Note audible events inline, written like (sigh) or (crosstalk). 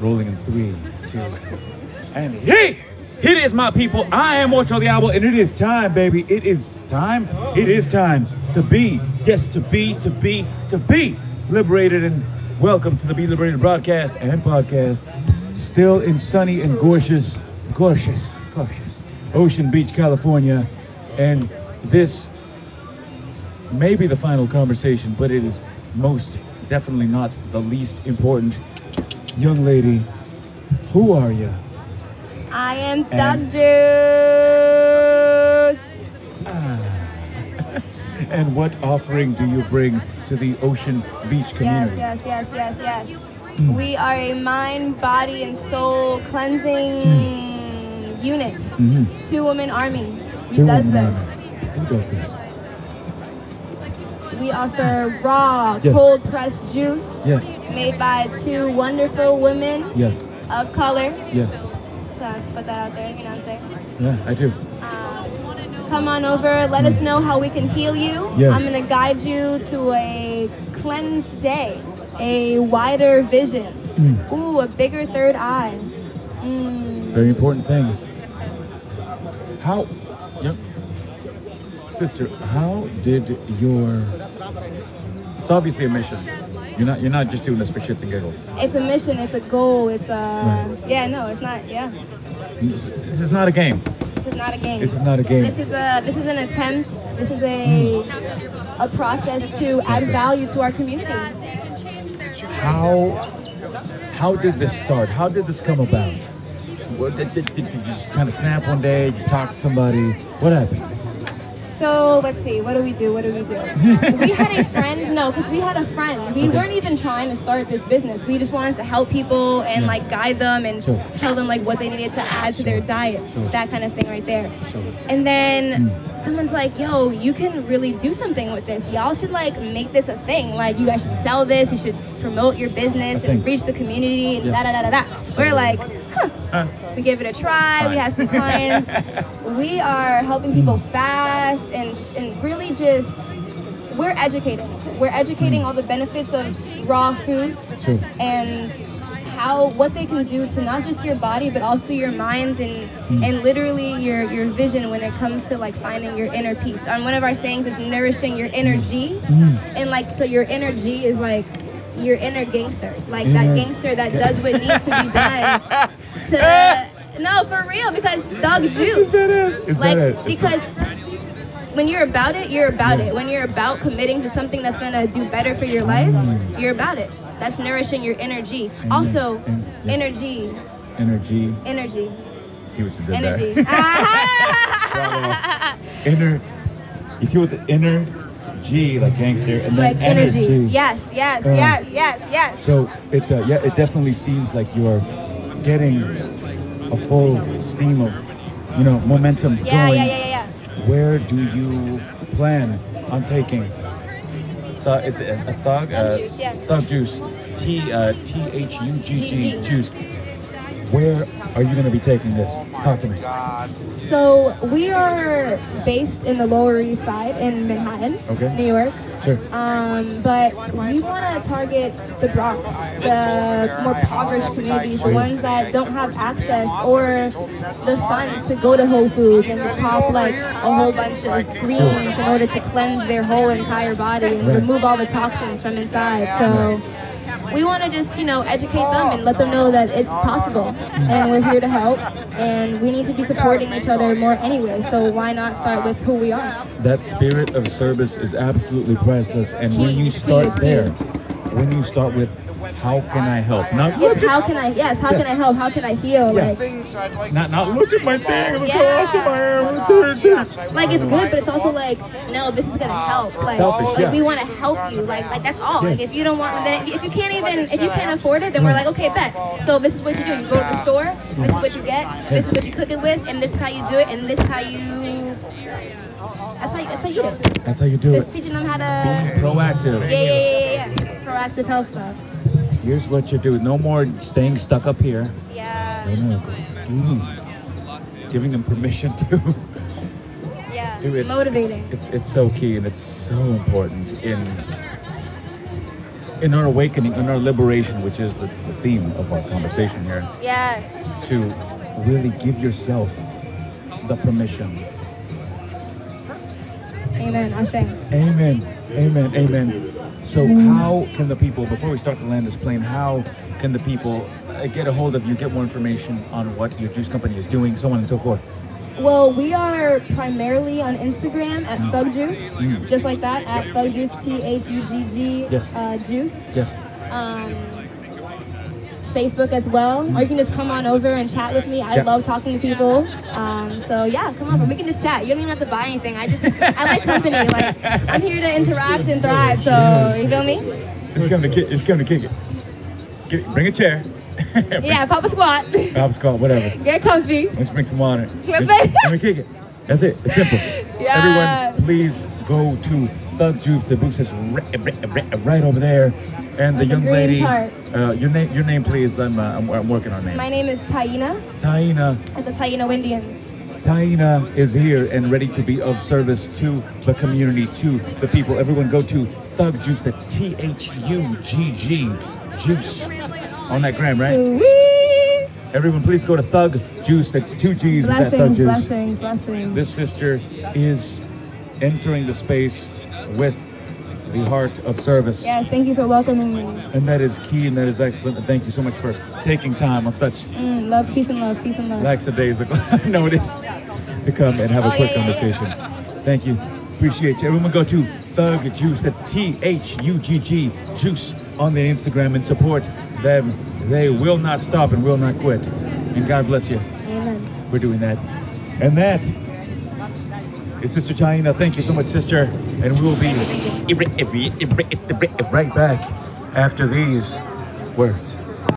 Rolling in three, two, (laughs) and hey! It is my people. I am Ocho Diablo, and it is time, baby. It is time. It is time to be, yes, to be, to be, to be liberated. And welcome to the Be Liberated broadcast and podcast. Still in sunny and gorgeous, gorgeous, gorgeous Ocean Beach, California. And this may be the final conversation, but it is most definitely not the least important. Young lady, who are you? I am Thug And- Juice. (laughs) and what offering do you bring to the Ocean Beach community? yes, yes, yes, yes. Mm. We are a mind, body, and soul cleansing unit. Mhm. Two woman army. Who Two does women this? army. Who does this? We offer raw, Yes. cold pressed juice Yes, made by two wonderful women yes, of color. yes. Put that out there, you know what I'm saying? Yeah, I do. Um, come on over. Let us know how we can heal you. Yes. I'm going to guide you to a cleansed day, a wider vision. Mm. Ooh, a bigger third eye. Mm. Very important things. How, yep. Sister, how did your, it's obviously a mission. You're not, you're not just doing this for shits and giggles. It's a mission. It's a goal. It's a Right. yeah. No, it's not. Yeah, This is not a game. this is not a game. This is not a game. This is a this is an attempt. This is a hmm. a process to add Yes, value to our community. How how did this start? How did this come about? What, did, did, did you just kind of snap one day? You talk to somebody? What happened? So let's see. What do we do? What do we do? (laughs) we had a friend. No, because we had a friend. We Okay. weren't even trying to start this business. We just wanted to help people and Yeah. like guide them and Sure. tell them like what they needed to add to their diet. Sure. That kind of thing right there. Sure. And then Hmm. someone's like, "Yo, you can really do something with this. Y'all should like make this a thing. Like you guys should sell this. You should promote your business and reach the community and Yeah. da da da da da." We're like, huh. Huh? We gave it a try. We Fine. had some (laughs) clients. we are helping people hmm. fast and and really just we're educating. We're educating hmm. all the benefits of raw foods Sure. and how what they can do to not just your body but also your minds and hmm. and literally your your vision when it comes to like finding your inner peace. And one of our sayings is nourishing your energy. Mm. And like so your energy is like your inner gangster. Like Inner that gangster that does what needs to be done (laughs) to no for real because Thug Juice. Is that it? Is Like because when you're about it, you're about Yeah. it. When you're about committing to something that's gonna do better for your life, Mm. you're about it. That's nourishing your energy. Amen. Also, Am- yes. energy, energy. energy, See what you did energy. (laughs) there. Inner. You see what the inner G like gangster and then like energy. energy. Yes, yes, Uh, yes, yes, yes. So it uh, yeah it definitely seems like you're getting a full steam of you know momentum Yeah, going. yeah, yeah, yeah, yeah. Where do you plan on taking? Thug, is it a, a thug? Thug juice, yeah. Thug juice. T uh, T H U G G juice. Where are you going to be taking this? Talk to me. So we are based in the Lower East Side in Manhattan, Okay. New York. Sure. Um, but we want to target the Bronx, the more impoverished communities, the ones that don't have access or the funds to go to Whole Foods and to pop like a whole bunch of greens in order to cleanse their whole entire body and Right. remove all the toxins from inside. So we want to just, you know, educate them and let them know that it's possible and we're here to help and we need to be supporting each other more anyway. So why not start with who we are? That spirit of service is absolutely priceless. And when you start there, when you start with, how can I help? Not Yes, how can I? Yes, how can I help? How can I heal? Yeah. Like, not not look at my thing. Look how Yeah. awesome I am. Look at this. like it's good, but it's also like, no, this is gonna help. Like, Selfish, like we want to help you. Like, like that's all. Like, if you don't want, then if you can't even, if you can't afford it, then we're mm. like, okay, bet. So this is what you do. You go to the store. Mm. This is what you get. This is what you cook it with, and this is how you do it, and this is how you. That's how you, that's how you do it. That's how you do Just it. teaching them how Being to. proactive. Yeah, yeah, yeah, yeah, yeah. Proactive health stuff. Here's what you do. No more staying stuck up here. Yeah. Mm. Giving them permission to (laughs) yeah. do it. Motivating. It's it's so key and it's so important in in our awakening, in our liberation, which is the, the theme of our conversation here Yes. to really give yourself the permission. Amen. Ashe. Amen. Amen. Amen. So, how can the people, before we start to land this plane, how can the people uh, get a hold of you, get more information on what your juice company is doing, so on and so forth? Well, we are primarily on Instagram at Thug Juice, Mm. just like that, at Thug Juice, T H U G G Yes. uh, Juice. Yes. Um, Facebook as well, or you can just come on over and chat with me. I Yeah. love talking to people. Um, so yeah, come on, We can just chat. You don't even have to buy anything. I just I like company. Like I'm here to interact and thrive. So you feel me? It's coming to kick. It's coming to kick it. Get, bring a chair. (laughs) Yeah, pop a squat. Pop a squat, whatever. Get comfy. Let's bring some water. Let's Let me kick it. That's it. It's simple. (laughs) Yes. Everyone, please go to Thug Juice. The booth is right, over there. And the young lady. Uh, your name, your name, please. I'm, uh, I'm, I'm working on name. My name is Taina Taina. at the Taina Indians. Taina is here and ready to be of service to the community, to the people. Everyone go to Thug Juice. the T H U G G Juice on that gram, right? Sweet. Everyone, please go to Thug Juice. That's two G's with that Thug Blessings, Juice. blessings, blessings. This sister is entering the space with the heart of service. Yes, thank you for welcoming me. And that is key and that is excellent. And thank you so much for taking time on such Mm, love, peace and love, peace and love. lackadaisical (laughs) notice to come and have a Oh, quick yeah, yeah, conversation. Thank you. Appreciate you. Everyone go to Thug Juice. That's T H U G G Juice on the Instagram and support them. They will not stop and will not quit. And God bless you. Amen. We're doing that. And that is Sister China. Thank you so much, sister. And we will be right back after these words.